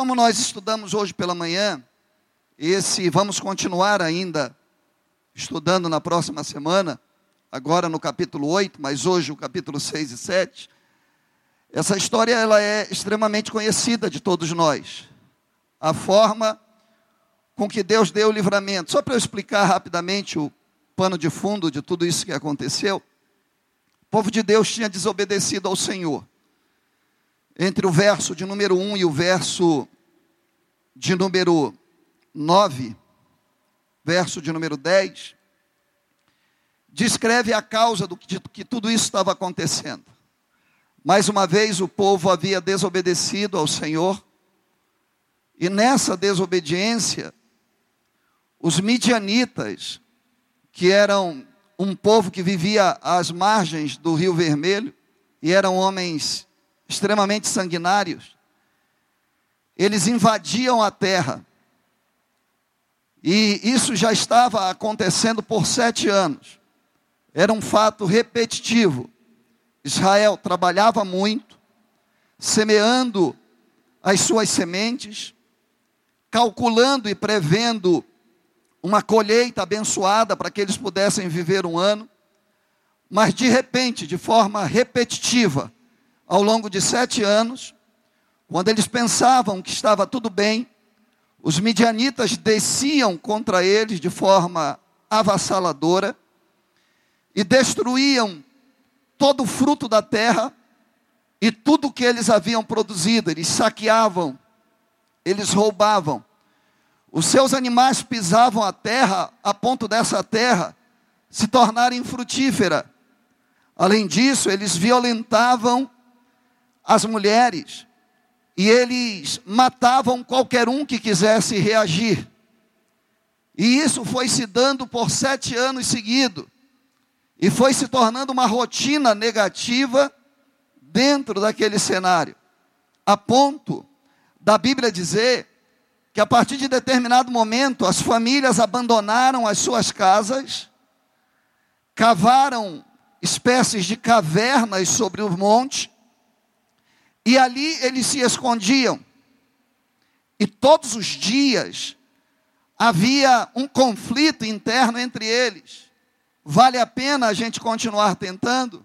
como nós estudamos hoje pela manhã, esse vamos continuar ainda estudando na próxima semana, agora no capítulo 8, mas hoje o capítulo 6 e 7. Essa história ela é extremamente conhecida de todos nós. A forma com que Deus deu o livramento. Só para eu explicar rapidamente o pano de fundo de tudo isso que aconteceu. O povo de Deus tinha desobedecido ao Senhor. Entre o verso de número 1 e o verso de número 9, verso de número 10, descreve a causa do que, que tudo isso estava acontecendo. Mais uma vez o povo havia desobedecido ao Senhor, e nessa desobediência, os midianitas, que eram um povo que vivia às margens do Rio Vermelho, e eram homens extremamente sanguinários, eles invadiam a terra. E isso já estava acontecendo por sete anos. Era um fato repetitivo. Israel trabalhava muito, semeando as suas sementes, calculando e prevendo uma colheita abençoada para que eles pudessem viver um ano, mas de repente, de forma repetitiva, ao longo de sete anos, quando eles pensavam que estava tudo bem, os midianitas desciam contra eles de forma avassaladora e destruíam todo o fruto da terra e tudo que eles haviam produzido, eles saqueavam, eles roubavam. Os seus animais pisavam a terra a ponto dessa terra se tornar infrutífera. Além disso, eles violentavam as mulheres e eles matavam qualquer um que quisesse reagir. E isso foi se dando por sete anos seguidos. E foi se tornando uma rotina negativa dentro daquele cenário. A ponto da Bíblia dizer que a partir de determinado momento as famílias abandonaram as suas casas, cavaram espécies de cavernas sobre o monte, e ali eles se escondiam. E todos os dias havia um conflito interno entre eles. Vale a pena a gente continuar tentando?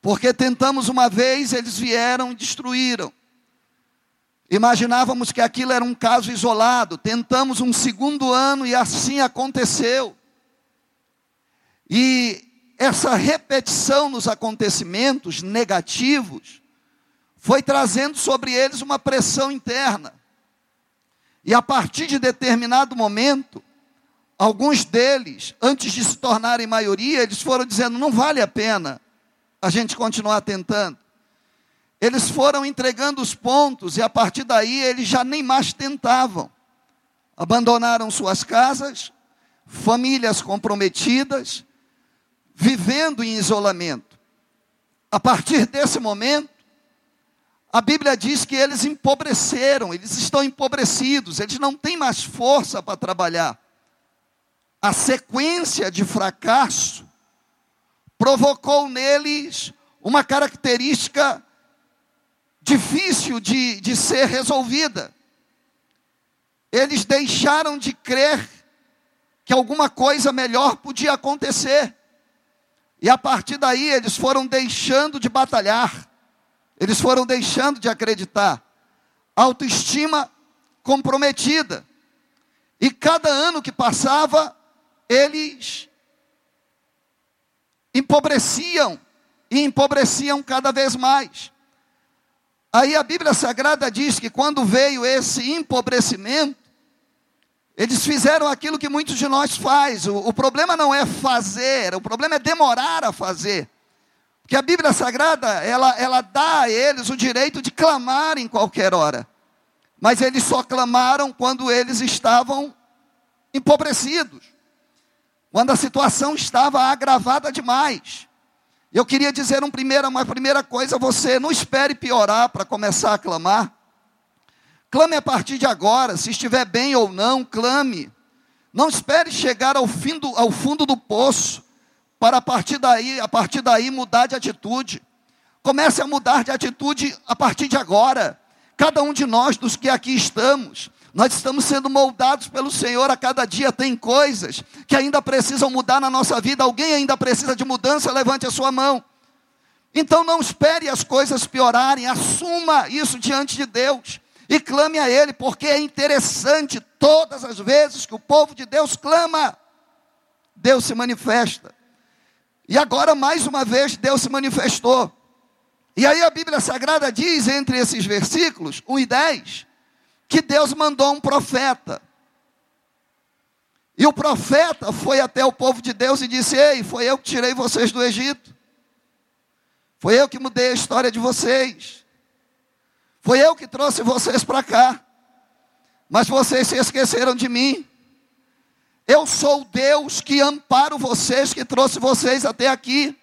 Porque tentamos uma vez, eles vieram e destruíram. Imaginávamos que aquilo era um caso isolado, tentamos um segundo ano e assim aconteceu. E essa repetição nos acontecimentos negativos foi trazendo sobre eles uma pressão interna. E a partir de determinado momento, alguns deles, antes de se tornarem maioria, eles foram dizendo: não vale a pena a gente continuar tentando. Eles foram entregando os pontos e a partir daí eles já nem mais tentavam. Abandonaram suas casas, famílias comprometidas, vivendo em isolamento. A partir desse momento, a Bíblia diz que eles empobreceram, eles estão empobrecidos, eles não têm mais força para trabalhar a sequência de fracasso provocou neles uma característica difícil de, de ser resolvida. Eles deixaram de crer que alguma coisa melhor podia acontecer. E a partir daí eles foram deixando de batalhar, eles foram deixando de acreditar. Autoestima comprometida. E cada ano que passava, eles empobreciam e empobreciam cada vez mais. Aí a Bíblia Sagrada diz que quando veio esse empobrecimento, eles fizeram aquilo que muitos de nós faz. O, o, problema não é fazer, o problema é demorar a fazer. Porque a Bíblia Sagrada, ela, ela dá a eles o direito de clamar em qualquer hora. Mas eles só clamaram quando eles estavam empobrecidos quando a situação estava agravada demais. Eu queria dizer um primeiro, uma primeira coisa, você não espere piorar para começar a clamar. Clame a partir de agora, se estiver bem ou não, clame. Não espere chegar ao, fim do, ao fundo do poço para a partir daí, a partir daí mudar de atitude. Comece a mudar de atitude a partir de agora. Cada um de nós, dos que aqui estamos, nós estamos sendo moldados pelo Senhor a cada dia. Tem coisas que ainda precisam mudar na nossa vida. Alguém ainda precisa de mudança? Levante a sua mão. Então não espere as coisas piorarem, assuma isso diante de Deus e clame a Ele, porque é interessante todas as vezes que o povo de Deus clama, Deus se manifesta. E agora, mais uma vez, Deus se manifestou. E aí a Bíblia Sagrada diz, entre esses versículos, 1 e 10, que Deus mandou um profeta. E o profeta foi até o povo de Deus e disse: Ei, foi eu que tirei vocês do Egito. Foi eu que mudei a história de vocês. Foi eu que trouxe vocês para cá. Mas vocês se esqueceram de mim. Eu sou o Deus que amparo vocês, que trouxe vocês até aqui.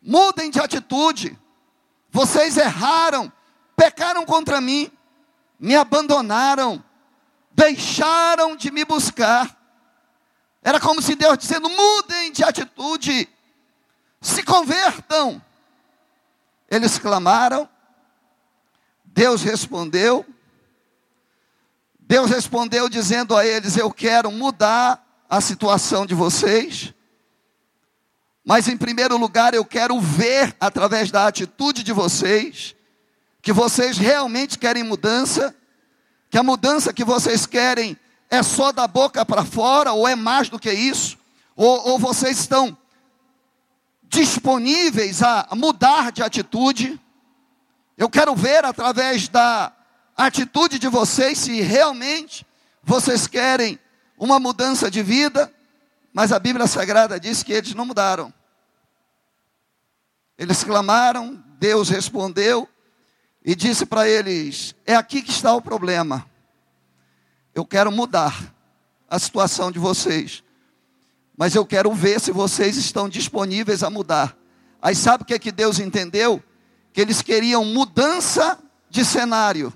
Mudem de atitude. Vocês erraram, pecaram contra mim, me abandonaram, deixaram de me buscar. Era como se Deus dizendo: mudem de atitude, se convertam. Eles clamaram, Deus respondeu. Deus respondeu dizendo a eles: Eu quero mudar a situação de vocês. Mas em primeiro lugar, eu quero ver através da atitude de vocês que vocês realmente querem mudança, que a mudança que vocês querem é só da boca para fora, ou é mais do que isso, ou, ou vocês estão disponíveis a mudar de atitude. Eu quero ver através da atitude de vocês se realmente vocês querem uma mudança de vida, mas a Bíblia Sagrada diz que eles não mudaram. Eles clamaram, Deus respondeu e disse para eles: É aqui que está o problema. Eu quero mudar a situação de vocês, mas eu quero ver se vocês estão disponíveis a mudar. Aí sabe o que, é que Deus entendeu? Que eles queriam mudança de cenário,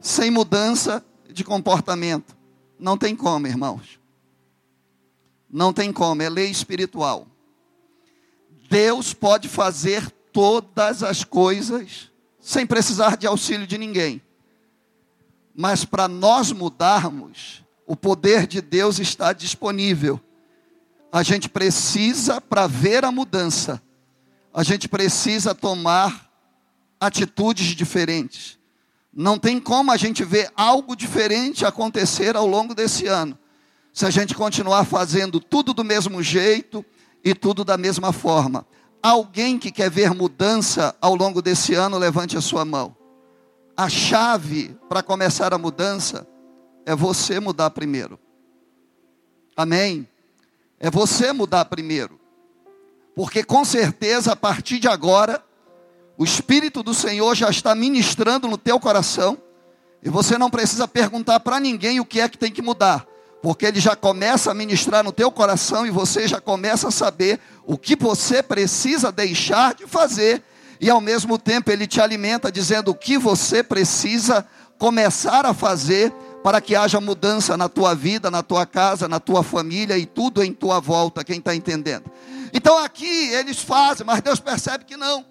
sem mudança de comportamento. Não tem como, irmãos. Não tem como, é lei espiritual. Deus pode fazer todas as coisas sem precisar de auxílio de ninguém. Mas para nós mudarmos, o poder de Deus está disponível. A gente precisa, para ver a mudança, a gente precisa tomar atitudes diferentes. Não tem como a gente ver algo diferente acontecer ao longo desse ano, se a gente continuar fazendo tudo do mesmo jeito, e tudo da mesma forma. Alguém que quer ver mudança ao longo desse ano, levante a sua mão. A chave para começar a mudança é você mudar primeiro. Amém? É você mudar primeiro. Porque com certeza, a partir de agora, o Espírito do Senhor já está ministrando no teu coração, e você não precisa perguntar para ninguém o que é que tem que mudar porque ele já começa a ministrar no teu coração e você já começa a saber o que você precisa deixar de fazer, e ao mesmo tempo ele te alimenta dizendo o que você precisa começar a fazer para que haja mudança na tua vida, na tua casa, na tua família e tudo em tua volta, quem está entendendo? Então aqui eles fazem, mas Deus percebe que não.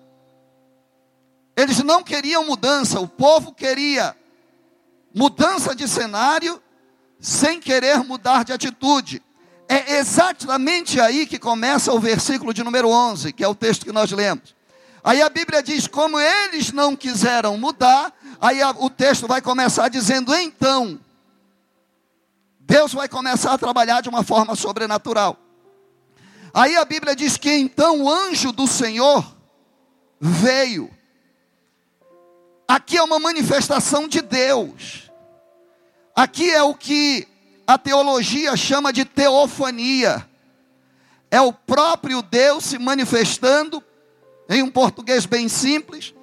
Eles não queriam mudança, o povo queria mudança de cenário sem querer mudar de atitude. É exatamente aí que começa o versículo de número 11, que é o texto que nós lemos. Aí a Bíblia diz: como eles não quiseram mudar, aí a, o texto vai começar dizendo: então, Deus vai começar a trabalhar de uma forma sobrenatural. Aí a Bíblia diz que então o anjo do Senhor veio. Aqui é uma manifestação de Deus. Aqui é o que a teologia chama de teofania. É o próprio Deus se manifestando, em um português bem simples,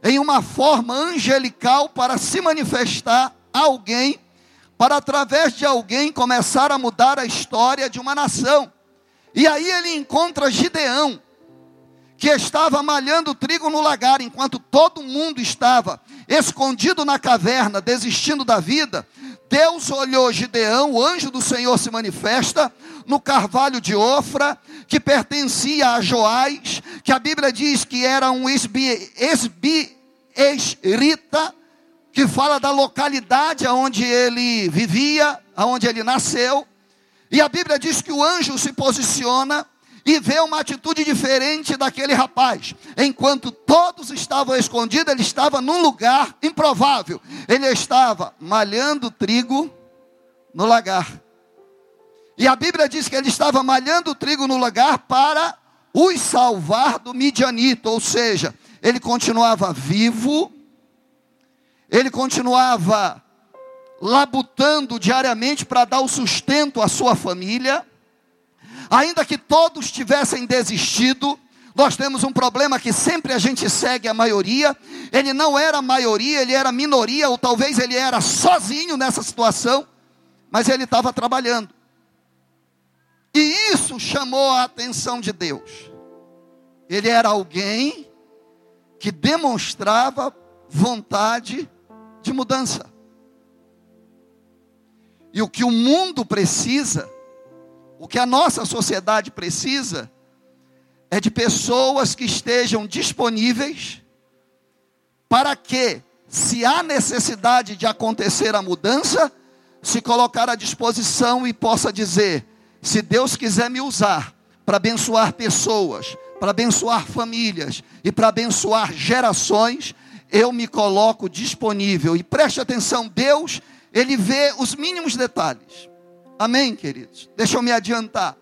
em uma forma angelical para se manifestar a alguém, para através de alguém começar a mudar a história de uma nação. E aí ele encontra Gideão, que estava malhando trigo no lagar, enquanto todo mundo estava escondido na caverna, desistindo da vida. Deus olhou Gideão, o anjo do Senhor se manifesta no carvalho de Ofra, que pertencia a Joás, que a Bíblia diz que era um esbi, esbi, esrita, que fala da localidade onde ele vivia, aonde ele nasceu. E a Bíblia diz que o anjo se posiciona e vê uma atitude diferente daquele rapaz. Enquanto todos estavam escondidos, ele estava num lugar improvável. Ele estava malhando trigo no lagar. E a Bíblia diz que ele estava malhando trigo no lagar para os salvar do midianito, ou seja, ele continuava vivo, ele continuava labutando diariamente para dar o sustento à sua família, ainda que todos tivessem desistido, nós temos um problema que sempre a gente segue a maioria. Ele não era maioria, ele era minoria, ou talvez ele era sozinho nessa situação, mas ele estava trabalhando. E isso chamou a atenção de Deus. Ele era alguém que demonstrava vontade de mudança. E o que o mundo precisa, o que a nossa sociedade precisa, é de pessoas que estejam disponíveis para que, se há necessidade de acontecer a mudança, se colocar à disposição e possa dizer: se Deus quiser me usar para abençoar pessoas, para abençoar famílias e para abençoar gerações, eu me coloco disponível. E preste atenção, Deus, Ele vê os mínimos detalhes. Amém, queridos? Deixa eu me adiantar.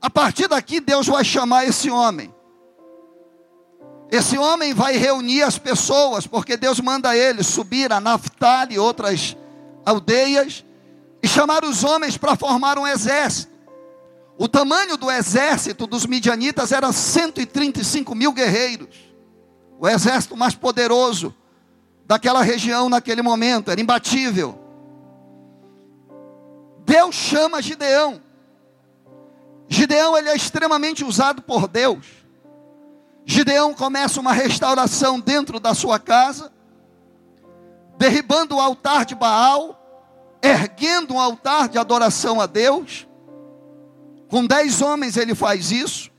A partir daqui, Deus vai chamar esse homem. Esse homem vai reunir as pessoas, porque Deus manda ele subir a Naftali e outras aldeias e chamar os homens para formar um exército. O tamanho do exército dos midianitas era 135 mil guerreiros o exército mais poderoso daquela região naquele momento, era imbatível. Deus chama Gideão. Gideão ele é extremamente usado por Deus. Gideão começa uma restauração dentro da sua casa, derribando o altar de Baal, erguendo um altar de adoração a Deus. Com dez homens ele faz isso.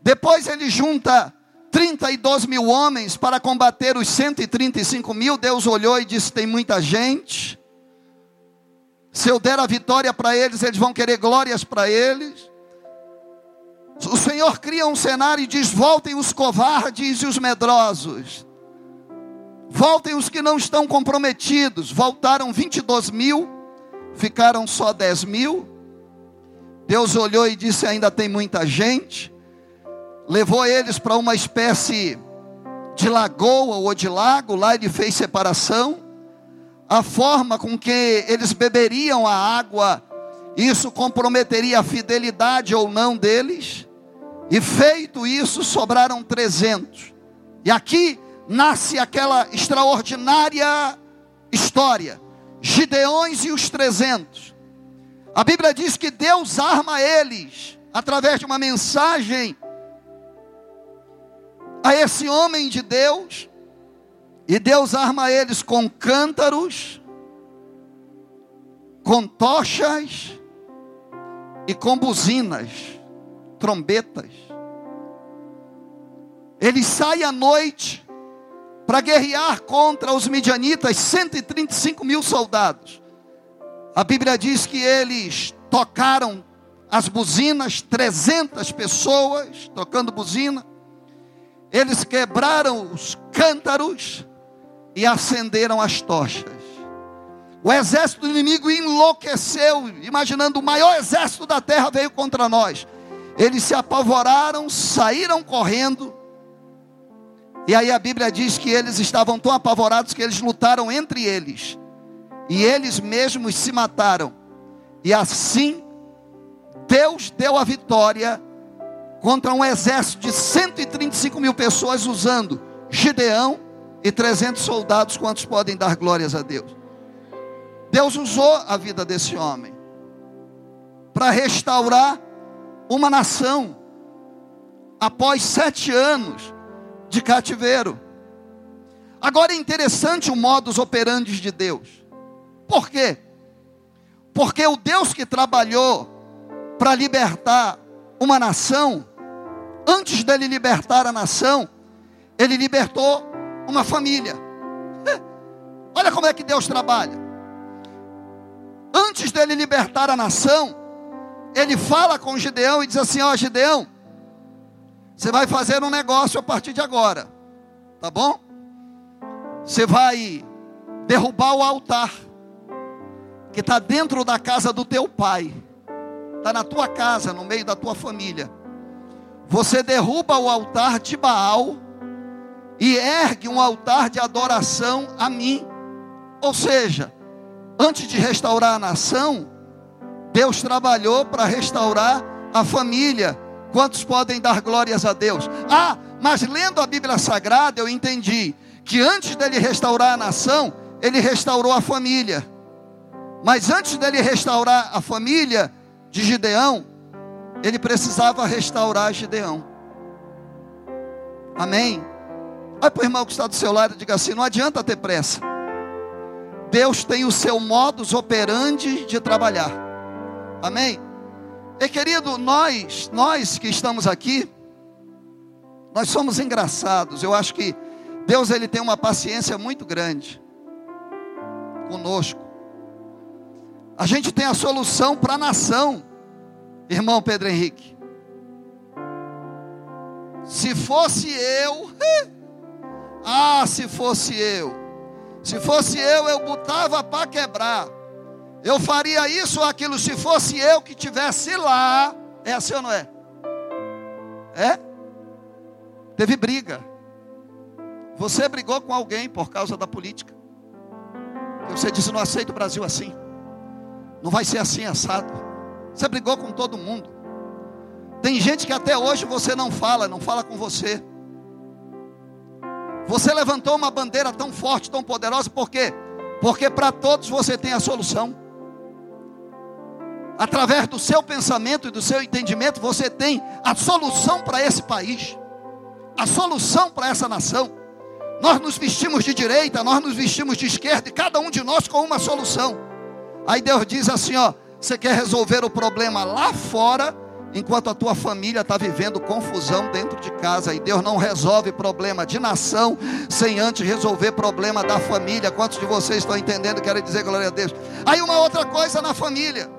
Depois ele junta 32 mil homens para combater os 135 mil. Deus olhou e disse: Tem muita gente. Se eu der a vitória para eles, eles vão querer glórias para eles. O Senhor cria um cenário e diz: Voltem os covardes e os medrosos. Voltem os que não estão comprometidos. Voltaram 22 mil, ficaram só 10 mil. Deus olhou e disse: Ainda tem muita gente levou eles para uma espécie de lagoa ou de lago, lá ele fez separação. A forma com que eles beberiam a água, isso comprometeria a fidelidade ou não deles. E feito isso, sobraram 300. E aqui nasce aquela extraordinária história: Gideões e os 300. A Bíblia diz que Deus arma eles através de uma mensagem a esse homem de Deus, e Deus arma eles com cântaros, com tochas e com buzinas, trombetas. Eles saem à noite para guerrear contra os midianitas, 135 mil soldados. A Bíblia diz que eles tocaram as buzinas, 300 pessoas tocando buzina. Eles quebraram os cântaros e acenderam as tochas. O exército inimigo enlouqueceu, imaginando o maior exército da terra veio contra nós. Eles se apavoraram, saíram correndo. E aí a Bíblia diz que eles estavam tão apavorados que eles lutaram entre eles. E eles mesmos se mataram. E assim Deus deu a vitória contra um exército de 135 mil pessoas usando Gideão e 300 soldados. Quantos podem dar glórias a Deus? Deus usou a vida desse homem para restaurar uma nação após sete anos de cativeiro. Agora é interessante o modus operandi de Deus. Por quê? Porque o Deus que trabalhou para libertar uma nação, antes dele libertar a nação, ele libertou uma família. Olha como é que Deus trabalha. Antes dele libertar a nação, ele fala com Gideão e diz assim: Ó, oh, Gideão, você vai fazer um negócio a partir de agora, tá bom? Você vai derrubar o altar que está dentro da casa do teu pai, está na tua casa, no meio da tua família. Você derruba o altar de Baal e ergue um altar de adoração a mim. Ou seja, antes de restaurar a nação, Deus trabalhou para restaurar a família. Quantos podem dar glórias a Deus? Ah, mas lendo a Bíblia Sagrada, eu entendi que antes dele restaurar a nação, ele restaurou a família. Mas antes dele restaurar a família de Gideão, ele precisava restaurar Gideão. Amém? Olha para o irmão que está do seu lado e diga assim: não adianta ter pressa. Deus tem o seu modus operandi de trabalhar. Amém? E querido, nós, nós que estamos aqui, nós somos engraçados. Eu acho que Deus ele tem uma paciência muito grande conosco. A gente tem a solução para a nação irmão Pedro Henrique. Se fosse eu, ah, se fosse eu, se fosse eu, eu botava para quebrar. Eu faria isso ou aquilo se fosse eu que tivesse lá. É assim ou não é? É? Teve briga. Você brigou com alguém por causa da política. Você disse: não aceito o Brasil assim. Não vai ser assim assado. Você brigou com todo mundo. Tem gente que até hoje você não fala, não fala com você. Você levantou uma bandeira tão forte, tão poderosa, por quê? Porque para todos você tem a solução. Através do seu pensamento e do seu entendimento, você tem a solução para esse país, a solução para essa nação. Nós nos vestimos de direita, nós nos vestimos de esquerda, e cada um de nós com uma solução. Aí Deus diz assim: ó, você quer resolver o problema lá fora, enquanto a tua família está vivendo confusão dentro de casa. E Deus não resolve problema de nação sem antes resolver problema da família. Quantos de vocês estão entendendo? Quero dizer glória a Deus. Aí uma outra coisa na família.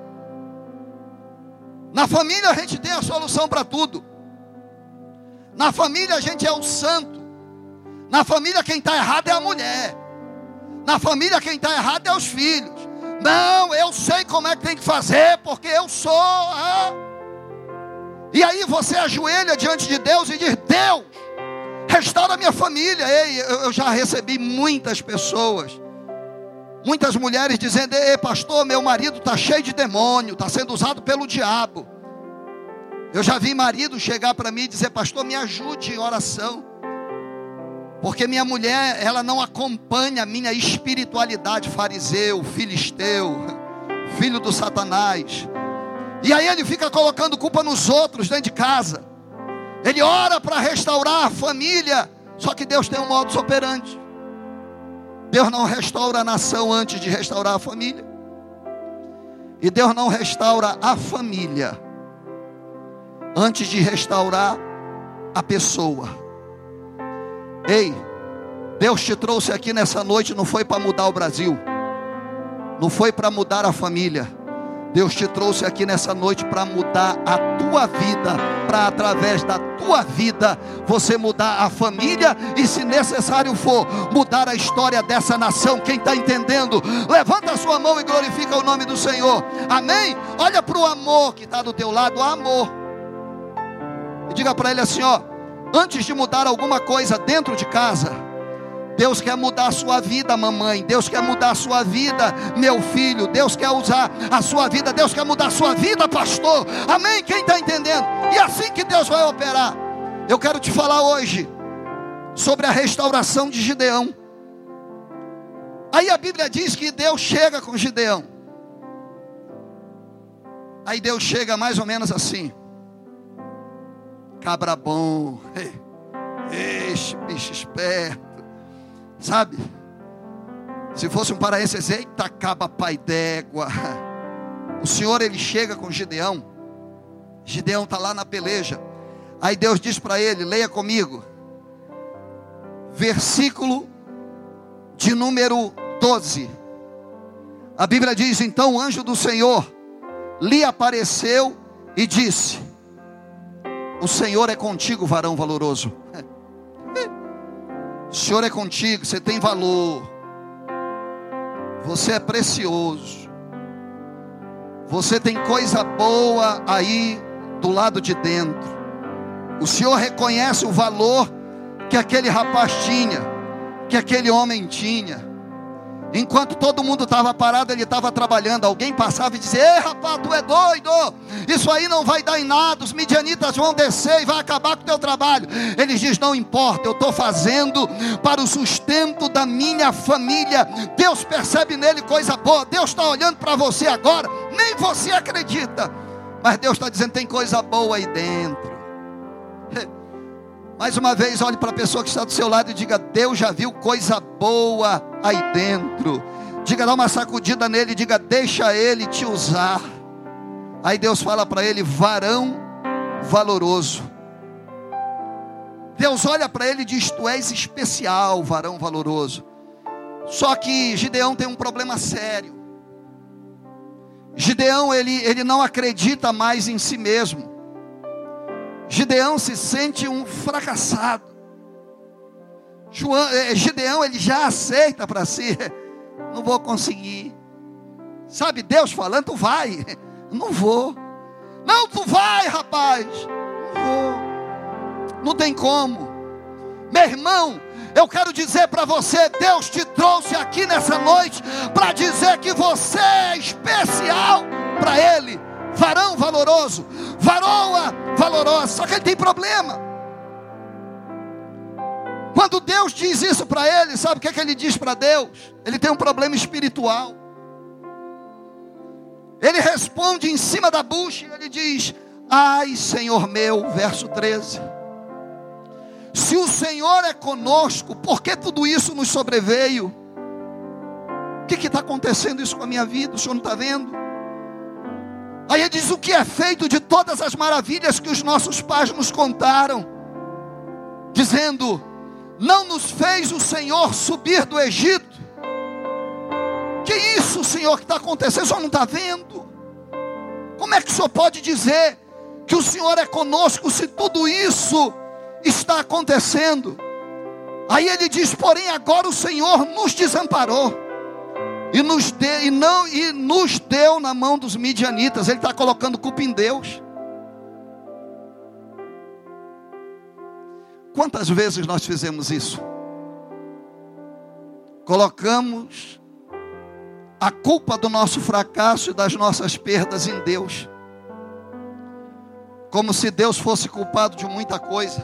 Na família a gente tem a solução para tudo. Na família a gente é o santo. Na família quem está errado é a mulher. Na família quem está errado é os filhos. Não, eu sei como é que tem que fazer, porque eu sou. Ah. E aí você ajoelha diante de Deus e diz: Deus, restaura minha família. Ei, eu já recebi muitas pessoas, muitas mulheres dizendo: Ei, pastor, meu marido está cheio de demônio, está sendo usado pelo diabo. Eu já vi marido chegar para mim e dizer: Pastor, me ajude em oração. Porque minha mulher, ela não acompanha a minha espiritualidade, fariseu, filisteu, filho do Satanás. E aí ele fica colocando culpa nos outros dentro de casa. Ele ora para restaurar a família, só que Deus tem um modus operandi. Deus não restaura a nação antes de restaurar a família. E Deus não restaura a família antes de restaurar a pessoa. Ei, Deus te trouxe aqui nessa noite não foi para mudar o Brasil, não foi para mudar a família. Deus te trouxe aqui nessa noite para mudar a tua vida, para através da tua vida você mudar a família e, se necessário for, mudar a história dessa nação. Quem está entendendo, levanta a sua mão e glorifica o nome do Senhor. Amém? Olha para o amor que está do teu lado, amor, e diga para ele assim: ó antes de mudar alguma coisa dentro de casa, Deus quer mudar a sua vida, mamãe. Deus quer mudar a sua vida, meu filho. Deus quer usar a sua vida. Deus quer mudar a sua vida, pastor. Amém? Quem está entendendo? E assim que Deus vai operar. Eu quero te falar hoje sobre a restauração de Gideão. Aí a Bíblia diz que Deus chega com Gideão. Aí Deus chega mais ou menos assim cabra bom, este bicho esperto, sabe? Se fosse um paraense, eita caba pai d'égua. O Senhor ele chega com Gideão. Gideão está lá na peleja. Aí Deus diz para ele: leia comigo. Versículo de número 12. A Bíblia diz: Então o anjo do Senhor lhe apareceu e disse: O Senhor é contigo, varão valoroso. O Senhor é contigo, você tem valor. Você é precioso. Você tem coisa boa aí do lado de dentro. O Senhor reconhece o valor que aquele rapaz tinha, que aquele homem tinha. Enquanto todo mundo estava parado, ele estava trabalhando. Alguém passava e dizia: Ei, rapaz, tu é doido. Isso aí não vai dar em nada. Os midianitas vão descer e vai acabar com o teu trabalho. Ele diz: Não importa, eu estou fazendo para o sustento da minha família. Deus percebe nele coisa boa. Deus está olhando para você agora. Nem você acredita. Mas Deus está dizendo: Tem coisa boa aí dentro. Mais uma vez, olhe para a pessoa que está do seu lado e diga: Deus já viu coisa boa aí dentro. Diga, dá uma sacudida nele e diga: Deixa ele te usar. Aí Deus fala para ele: Varão valoroso. Deus olha para ele e diz: Tu és especial, varão valoroso. Só que Gideão tem um problema sério. Gideão, ele, ele não acredita mais em si mesmo. Gideão se sente um fracassado. João, eh, Gideão ele já aceita para si, não vou conseguir. Sabe Deus falando, tu vai. Não vou. Não, tu vai, rapaz. Não vou. Não tem como. Meu irmão, eu quero dizer para você, Deus te trouxe aqui nessa noite para dizer que você é especial para Ele varão valoroso, varoa valorosa. Só que ele tem problema. Quando Deus diz isso para ele, sabe o que, é que ele diz para Deus? Ele tem um problema espiritual. Ele responde em cima da bucha, ele diz: Ai, Senhor meu, verso 13. Se o Senhor é conosco, por que tudo isso nos sobreveio? O que está acontecendo isso com a minha vida? O Senhor não está vendo? Aí ele diz: O que é feito de todas as maravilhas que os nossos pais nos contaram, dizendo: Não nos fez o Senhor subir do Egito. Que isso, Senhor, que está acontecendo? O Senhor não está vendo? Como é que o Senhor pode dizer que o Senhor é conosco se tudo isso está acontecendo? Aí ele diz: Porém, agora o Senhor nos desamparou e nos, de, e não, e nos deu na mão dos midianitas. Ele está colocando culpa em Deus. Quantas vezes nós fizemos isso? Colocamos a culpa do nosso fracasso e das nossas perdas em Deus, como se Deus fosse culpado de muita coisa.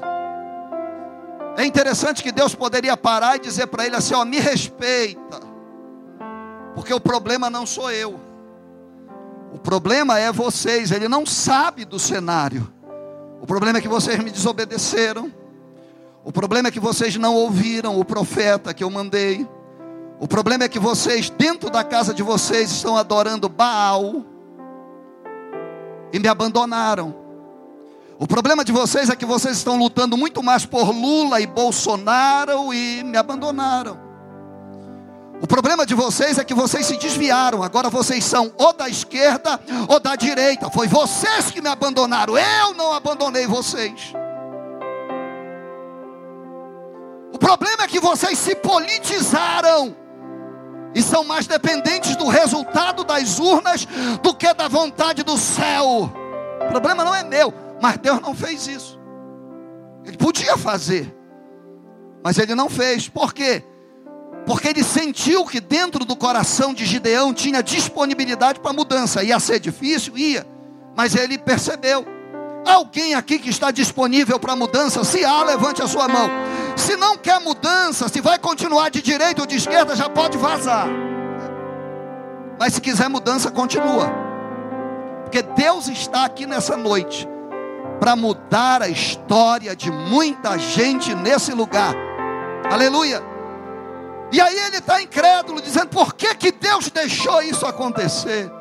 É interessante que Deus poderia parar e dizer para ele assim: ó, me respeita. Porque o problema não sou eu. O problema é vocês. Ele não sabe do cenário. O problema é que vocês me desobedeceram. O problema é que vocês não ouviram o profeta que eu mandei. O problema é que vocês, dentro da casa de vocês, estão adorando Baal e me abandonaram. O problema de vocês é que vocês estão lutando muito mais por Lula e Bolsonaro e me abandonaram. O problema de vocês é que vocês se desviaram. Agora vocês são ou da esquerda ou da direita. Foi vocês que me abandonaram. Eu não abandonei vocês. O problema é que vocês se politizaram e são mais dependentes do resultado das urnas do que da vontade do céu. O problema não é meu, mas Deus não fez isso. Ele podia fazer, mas ele não fez. Por quê? Porque ele sentiu que dentro do coração de Gideão tinha disponibilidade para mudança. Ia ser difícil? Ia, mas ele percebeu. Alguém aqui que está disponível para mudança, se há, levante a sua mão. Se não quer mudança, se vai continuar de direita ou de esquerda, já pode vazar. Mas se quiser mudança, continua. Porque Deus está aqui nessa noite para mudar a história de muita gente nesse lugar. Aleluia. E aí ele está incrédulo, dizendo: por que, que Deus deixou isso acontecer?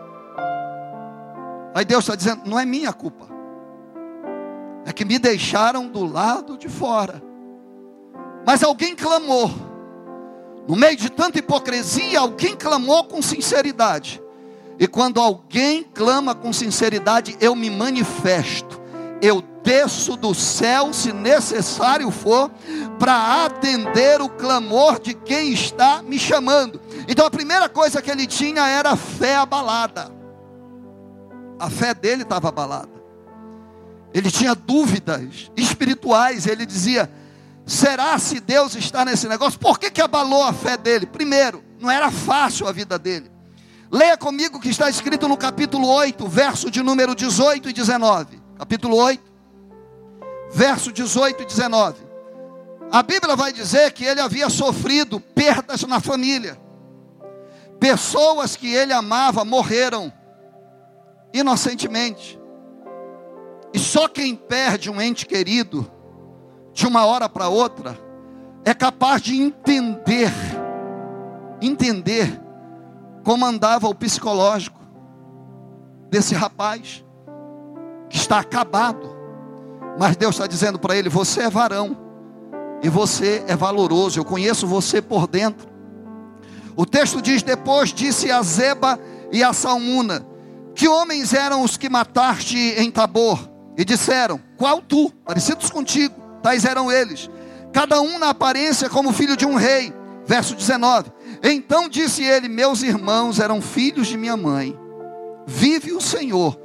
Aí Deus está dizendo: não é minha culpa, é que me deixaram do lado de fora. Mas alguém clamou. No meio de tanta hipocrisia, alguém clamou com sinceridade. E quando alguém clama com sinceridade, eu me manifesto. Eu desço do céu, se necessário for, para atender o clamor de quem está me chamando. Então a primeira coisa que ele tinha era a fé abalada. A fé dele estava abalada. Ele tinha dúvidas espirituais. Ele dizia: será se Deus está nesse negócio? Por que, que abalou a fé dele? Primeiro, não era fácil a vida dele. Leia comigo o que está escrito no capítulo 8, verso de número 18 e 19. Capítulo 8, verso 18 e 19. A Bíblia vai dizer que ele havia sofrido perdas na família. Pessoas que ele amava morreram inocentemente. E só quem perde um ente querido de uma hora para outra é capaz de entender entender como andava o psicológico desse rapaz que está acabado. Mas Deus está dizendo para ele: você é varão e você é valoroso. Eu conheço você por dentro. O texto diz: depois disse a Zeba e a Salmuna: Que homens eram os que mataste em Tabor? E disseram: Qual tu? Parecidos contigo, tais eram eles. Cada um na aparência como filho de um rei. Verso 19. Então disse ele: Meus irmãos eram filhos de minha mãe. Vive o Senhor,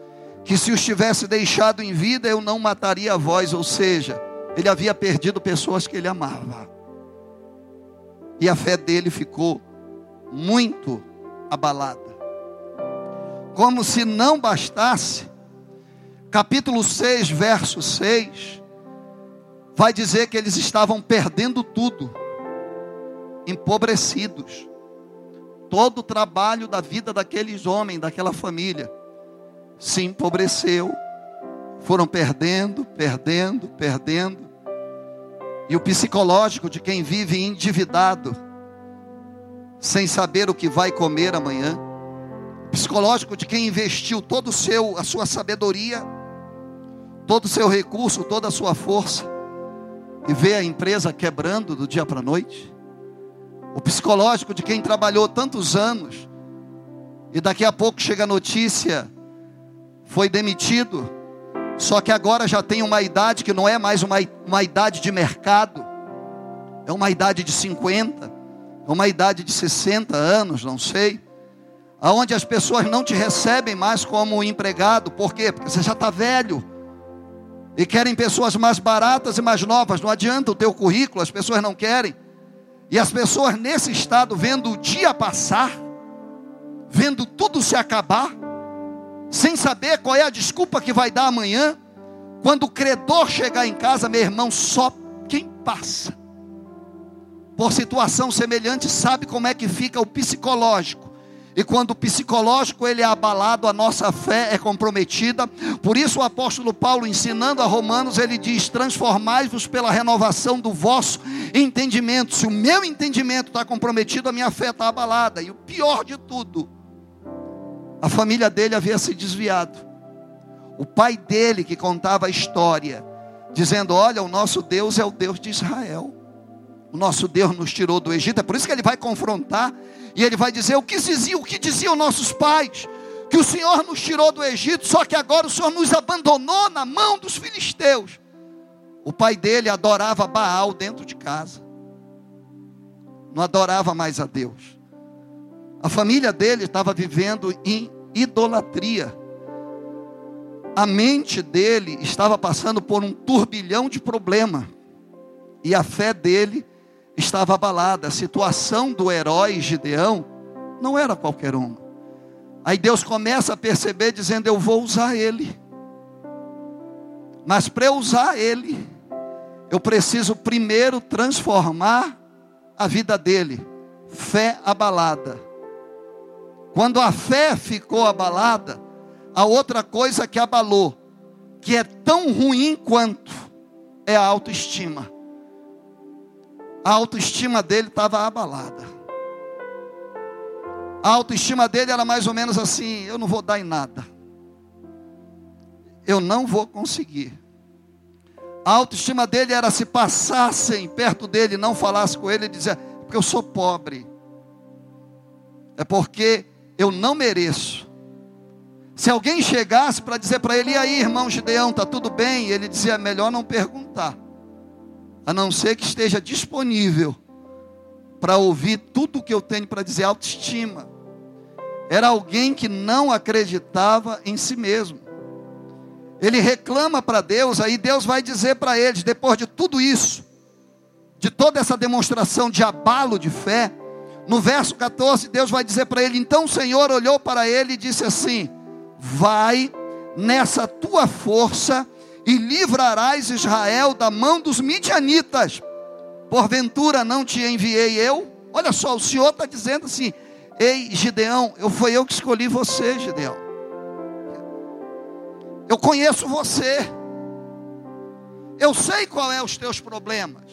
que se os tivesse deixado em vida, eu não mataria a vós. Ou seja, ele havia perdido pessoas que ele amava. E a fé dele ficou muito abalada. Como se não bastasse, capítulo 6, verso 6, vai dizer que eles estavam perdendo tudo empobrecidos. Todo o trabalho da vida daqueles homens, daquela família, se empobreceu. Foram perdendo, perdendo, perdendo. E o psicológico de quem vive endividado, sem saber o que vai comer amanhã. O psicológico de quem investiu todo o seu a sua sabedoria, todo o seu recurso, toda a sua força e vê a empresa quebrando do dia para a noite o psicológico de quem trabalhou tantos anos e daqui a pouco chega a notícia, foi demitido, só que agora já tem uma idade que não é mais uma, uma idade de mercado, é uma idade de 50, é uma idade de 60 anos, não sei, aonde as pessoas não te recebem mais como empregado, por quê? Porque você já está velho, e querem pessoas mais baratas e mais novas, não adianta o teu currículo, as pessoas não querem, e as pessoas nesse estado, vendo o dia passar, vendo tudo se acabar, sem saber qual é a desculpa que vai dar amanhã, quando o credor chegar em casa, meu irmão, só quem passa por situação semelhante sabe como é que fica o psicológico e quando o psicológico ele é abalado, a nossa fé é comprometida. Por isso o apóstolo Paulo, ensinando a Romanos, ele diz: transformai-vos pela renovação do vosso entendimento. Se o meu entendimento está comprometido, a minha fé está abalada. E o pior de tudo, a família dele havia se desviado. O pai dele que contava a história, dizendo: Olha, o nosso Deus é o Deus de Israel. O nosso Deus nos tirou do Egito. É por isso que ele vai confrontar e ele vai dizer: o que diziam, o que diziam nossos pais? Que o Senhor nos tirou do Egito, só que agora o Senhor nos abandonou na mão dos filisteus. O pai dele adorava Baal dentro de casa. Não adorava mais a Deus. A família dele estava vivendo em idolatria. A mente dele estava passando por um turbilhão de problema. E a fé dele estava abalada. A situação do herói Gideão não era qualquer uma. Aí Deus começa a perceber, dizendo: Eu vou usar ele. Mas para eu usar ele, eu preciso primeiro transformar a vida dele. Fé abalada. Quando a fé ficou abalada, a outra coisa que abalou, que é tão ruim quanto, é a autoestima a autoestima dele estava abalada. A autoestima dele era mais ou menos assim: eu não vou dar em nada. Eu não vou conseguir. A autoestima dele era se passassem perto dele, não falasse com ele, ele dizia, porque eu sou pobre, é porque eu não mereço. Se alguém chegasse para dizer para ele, e aí, irmão Gideão, está tudo bem? Ele dizia, é melhor não perguntar, a não ser que esteja disponível para ouvir tudo o que eu tenho para dizer, autoestima. Era alguém que não acreditava em si mesmo. Ele reclama para Deus, aí Deus vai dizer para eles, depois de tudo isso, de toda essa demonstração de abalo de fé, no verso 14, Deus vai dizer para ele: Então o Senhor olhou para ele e disse assim: Vai nessa tua força e livrarás Israel da mão dos midianitas. Porventura não te enviei eu? Olha só, o Senhor está dizendo assim: Ei, Gideão, eu foi eu que escolhi você, Gideão. Eu conheço você. Eu sei qual é os teus problemas.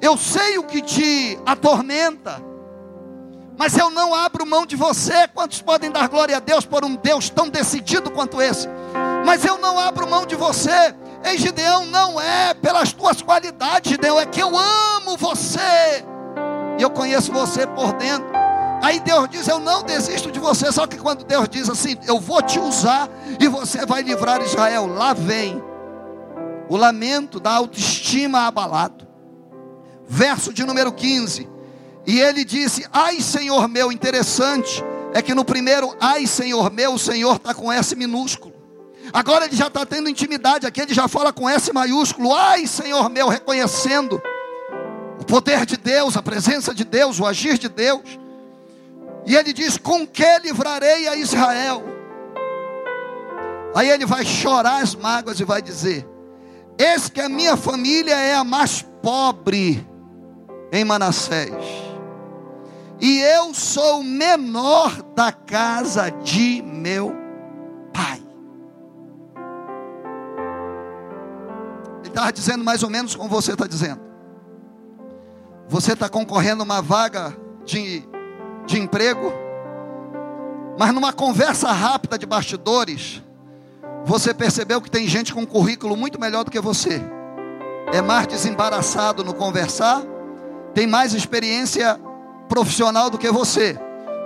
Eu sei o que te atormenta. Mas eu não abro mão de você. Quantos podem dar glória a Deus por um Deus tão decidido quanto esse? Mas eu não abro mão de você. Ei, Gideão, não é pelas tuas qualidades, Gideão, é que eu amo você. E eu conheço você por dentro. Aí Deus diz: Eu não desisto de você. Só que quando Deus diz assim: Eu vou te usar e você vai livrar Israel, lá vem o lamento da autoestima abalado. Verso de número 15. E ele disse: Ai, Senhor meu, interessante é que no primeiro, ai, Senhor meu, o Senhor está com S minúsculo. Agora ele já está tendo intimidade, aqui ele já fala com S maiúsculo. Ai, Senhor meu, reconhecendo o poder de Deus, a presença de Deus, o agir de Deus. E ele diz: Com que livrarei a Israel? Aí ele vai chorar as mágoas e vai dizer: Eis que a minha família é a mais pobre em Manassés, e eu sou o menor da casa de meu pai. Ele estava dizendo mais ou menos como você está dizendo. Você está concorrendo uma vaga de de emprego, mas numa conversa rápida de bastidores, você percebeu que tem gente com um currículo muito melhor do que você. É mais desembaraçado no conversar, tem mais experiência profissional do que você.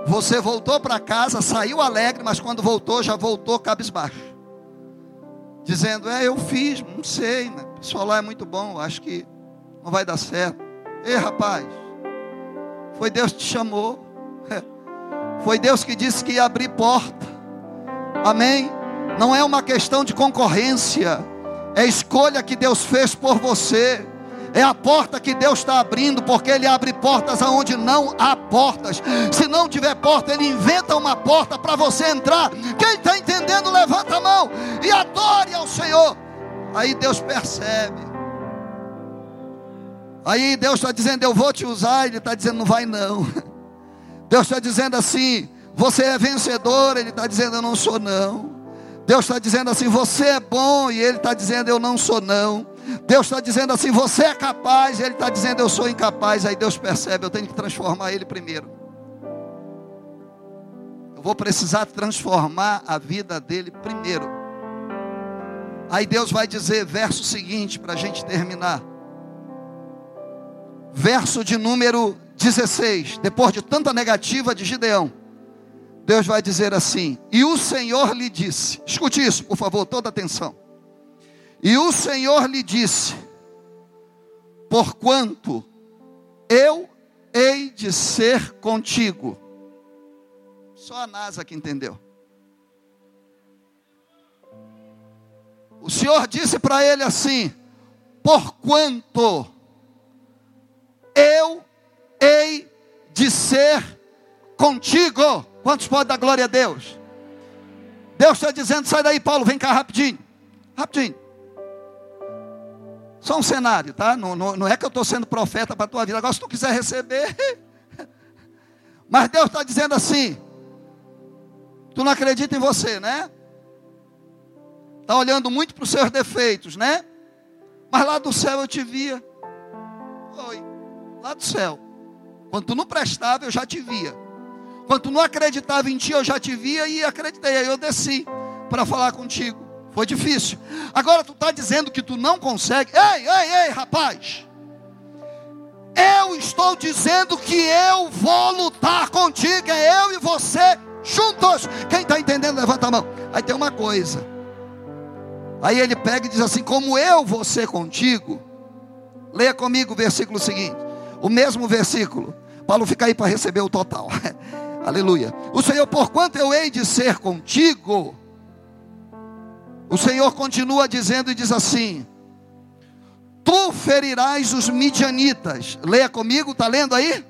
Você voltou para casa, saiu alegre, mas quando voltou, já voltou cabisbaixo. Dizendo, é, eu fiz, não sei, né? o pessoal lá é muito bom, acho que não vai dar certo. Ei, rapaz, foi Deus que te chamou. Foi Deus que disse que ia abrir porta. Amém? Não é uma questão de concorrência. É escolha que Deus fez por você. É a porta que Deus está abrindo, porque Ele abre portas aonde não há portas. Se não tiver porta, Ele inventa uma porta para você entrar. Quem está entendendo, levanta a mão e adore ao Senhor. Aí Deus percebe. Aí Deus está dizendo: Eu vou te usar. Ele está dizendo: Não vai não. Deus está dizendo assim: você é vencedor. Ele está dizendo: eu não sou, não. Deus está dizendo assim: você é bom. E Ele está dizendo: eu não sou, não. Deus está dizendo assim: você é capaz. Ele está dizendo: eu sou incapaz. Aí Deus percebe: eu tenho que transformar Ele primeiro. Eu vou precisar transformar a vida dele primeiro. Aí Deus vai dizer, verso seguinte, para a gente terminar. Verso de número 16, depois de tanta negativa de Gideão, Deus vai dizer assim: E o Senhor lhe disse, escute isso, por favor, toda atenção. E o Senhor lhe disse: Porquanto eu hei de ser contigo. Só a NASA que entendeu. O Senhor disse para ele assim: Porquanto eu hei de ser contigo. Quantos podem dar glória a Deus? Deus está dizendo: sai daí, Paulo, vem cá rapidinho. Rapidinho. Só um cenário, tá? Não, não, não é que eu estou sendo profeta para a tua vida. Agora, se tu quiser receber. Mas Deus está dizendo assim: tu não acredita em você, né? Está olhando muito para os seus defeitos, né? Mas lá do céu eu te via. Oi, lá do céu. Quando tu não prestava, eu já te via. Quando tu não acreditava em ti, eu já te via e acreditei. Aí eu desci para falar contigo. Foi difícil. Agora tu está dizendo que tu não consegue. Ei, ei, ei, rapaz. Eu estou dizendo que eu vou lutar contigo, é eu e você juntos. Quem está entendendo, levanta a mão. Aí tem uma coisa. Aí ele pega e diz assim: Como eu vou ser contigo. Leia comigo o versículo seguinte. O mesmo versículo. Paulo fica aí para receber o total. Aleluia. O Senhor, porquanto eu hei de ser contigo. O Senhor continua dizendo e diz assim: Tu ferirás os midianitas. Leia comigo, está lendo aí?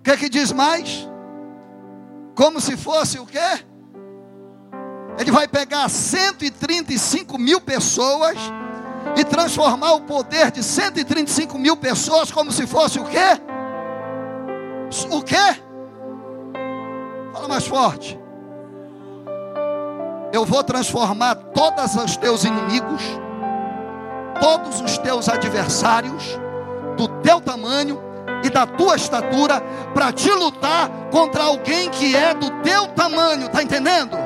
O que, que diz mais? Como se fosse o quê? Ele vai pegar 135 mil pessoas e transformar o poder de 135 mil pessoas como se fosse o quê? O quê? Fala mais forte. Eu vou transformar todos os teus inimigos, todos os teus adversários, do teu tamanho e da tua estatura, para te lutar contra alguém que é do teu tamanho, está entendendo?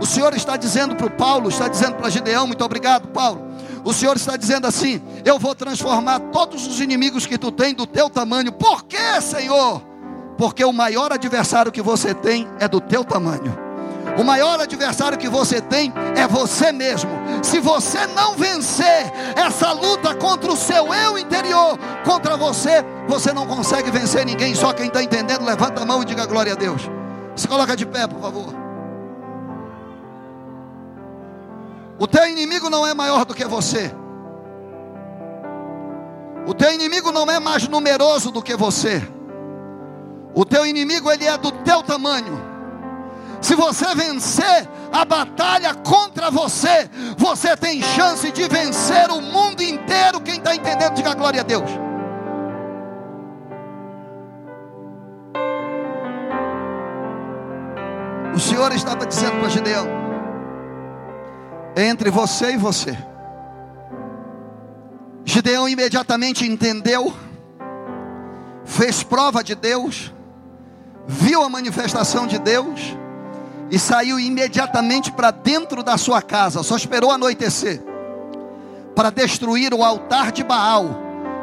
O Senhor está dizendo para o Paulo, está dizendo para Gideão, muito obrigado, Paulo. O Senhor está dizendo assim: Eu vou transformar todos os inimigos que tu tem do teu tamanho. Por quê, Senhor? Porque o maior adversário que você tem é do teu tamanho. O maior adversário que você tem é você mesmo. Se você não vencer essa luta contra o seu eu interior, contra você, você não consegue vencer ninguém. Só quem está entendendo, levanta a mão e diga glória a Deus. Se coloca de pé, por favor. O teu inimigo não é maior do que você. O teu inimigo não é mais numeroso do que você. O teu inimigo ele é do teu tamanho. Se você vencer a batalha contra você, você tem chance de vencer o mundo inteiro. Quem está entendendo, diga glória a Deus. O Senhor estava dizendo para Gideão: entre você e você. Gideão imediatamente entendeu, fez prova de Deus, viu a manifestação de Deus e saiu imediatamente para dentro da sua casa, só esperou anoitecer para destruir o altar de Baal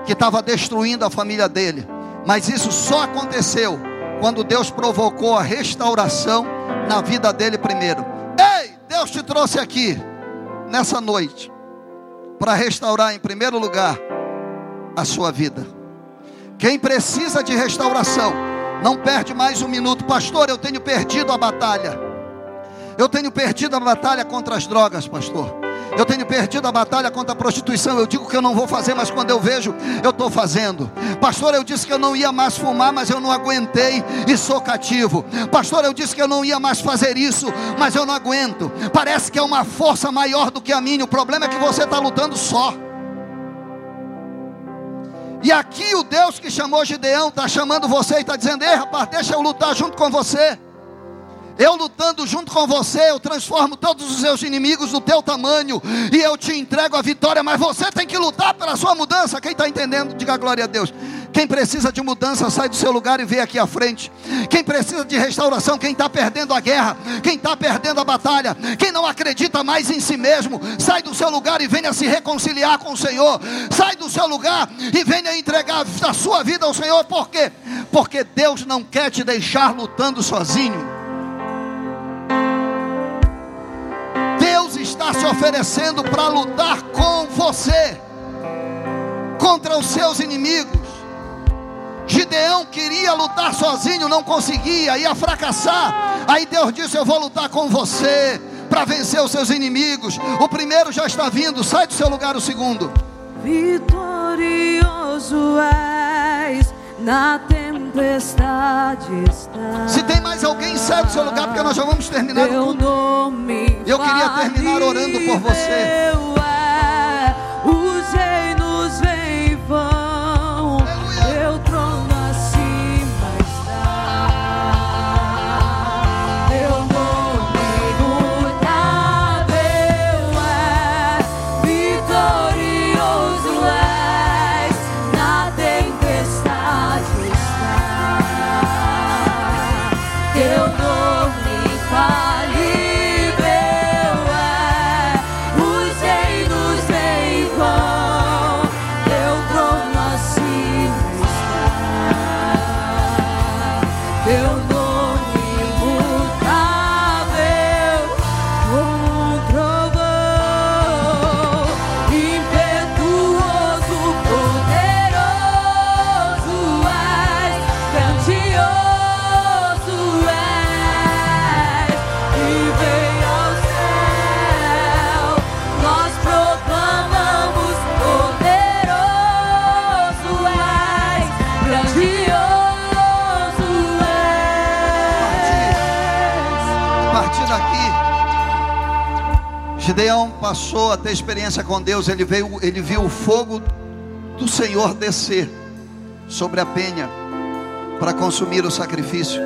que estava destruindo a família dele. Mas isso só aconteceu quando Deus provocou a restauração na vida dele primeiro. Ei, Deus te trouxe aqui nessa noite para restaurar em primeiro lugar a sua vida. Quem precisa de restauração, não perde mais um minuto, pastor. Eu tenho perdido a batalha. Eu tenho perdido a batalha contra as drogas, pastor. Eu tenho perdido a batalha contra a prostituição. Eu digo que eu não vou fazer, mas quando eu vejo, eu estou fazendo. Pastor, eu disse que eu não ia mais fumar, mas eu não aguentei e sou cativo. Pastor, eu disse que eu não ia mais fazer isso, mas eu não aguento. Parece que é uma força maior do que a minha. O problema é que você está lutando só. E aqui o Deus que chamou Gideão está chamando você e está dizendo: Ei rapaz, deixa eu lutar junto com você. Eu lutando junto com você, eu transformo todos os seus inimigos no teu tamanho e eu te entrego a vitória. Mas você tem que lutar pela sua mudança. Quem está entendendo, diga glória a Deus. Quem precisa de mudança, sai do seu lugar e vem aqui à frente. Quem precisa de restauração, quem está perdendo a guerra, quem está perdendo a batalha, quem não acredita mais em si mesmo, sai do seu lugar e venha se reconciliar com o Senhor. Sai do seu lugar e venha entregar a sua vida ao Senhor. Por quê? Porque Deus não quer te deixar lutando sozinho. Está se oferecendo para lutar com você, contra os seus inimigos. Gideão queria lutar sozinho, não conseguia, ia fracassar. Aí Deus disse: Eu vou lutar com você para vencer os seus inimigos. O primeiro já está vindo, sai do seu lugar o segundo. Vitorioso és na tempestade está. Se tem mais alguém, sai do seu lugar, porque nós já vamos terminar o culto. Eu queria terminar orando por você. Gideão passou a ter experiência com Deus, ele, veio, ele viu o fogo do Senhor descer sobre a penha para consumir o sacrifício.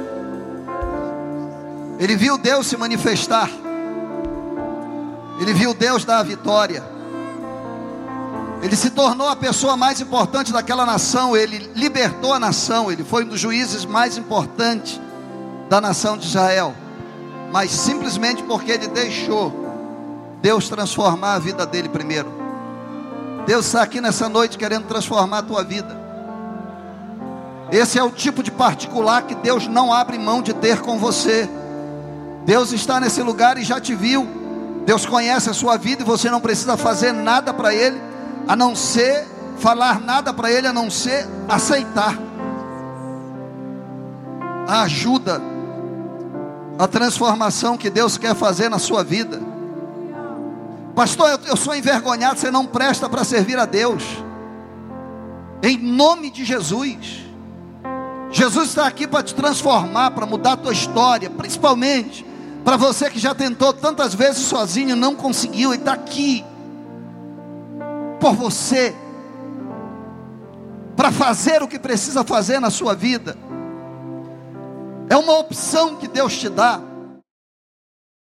Ele viu Deus se manifestar. Ele viu Deus dar a vitória. Ele se tornou a pessoa mais importante daquela nação. Ele libertou a nação. Ele foi um dos juízes mais importantes da nação de Israel. Mas simplesmente porque ele deixou Deus transformar a vida dele primeiro. Deus está aqui nessa noite querendo transformar a tua vida. Esse é o tipo de particular que Deus não abre mão de ter com você. Deus está nesse lugar e já te viu. Deus conhece a sua vida e você não precisa fazer nada para Ele, a não ser falar nada para Ele, a não ser aceitar a ajuda, a transformação que Deus quer fazer na sua vida. Pastor, eu, sou envergonhado, você não presta para servir a Deus. Em nome de Jesus. Jesus está aqui para te transformar, para mudar a tua história, principalmente para você que já tentou tantas vezes sozinho, não conseguiu e está aqui por você, para fazer o que precisa fazer na sua vida. É uma opção que Deus te dá.